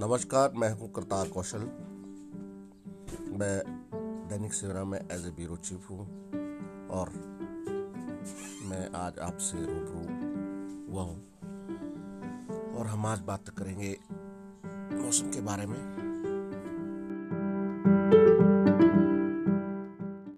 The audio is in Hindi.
नमस्कार, मैं हूँ करतार कौशल। मैं दैनिक सेवरा में एज ए ब्यूरो चीफ हूँ और मैं आज आपसे रूबरू हुआ हूँ। और हम आज बात करेंगे मौसम के बारे में।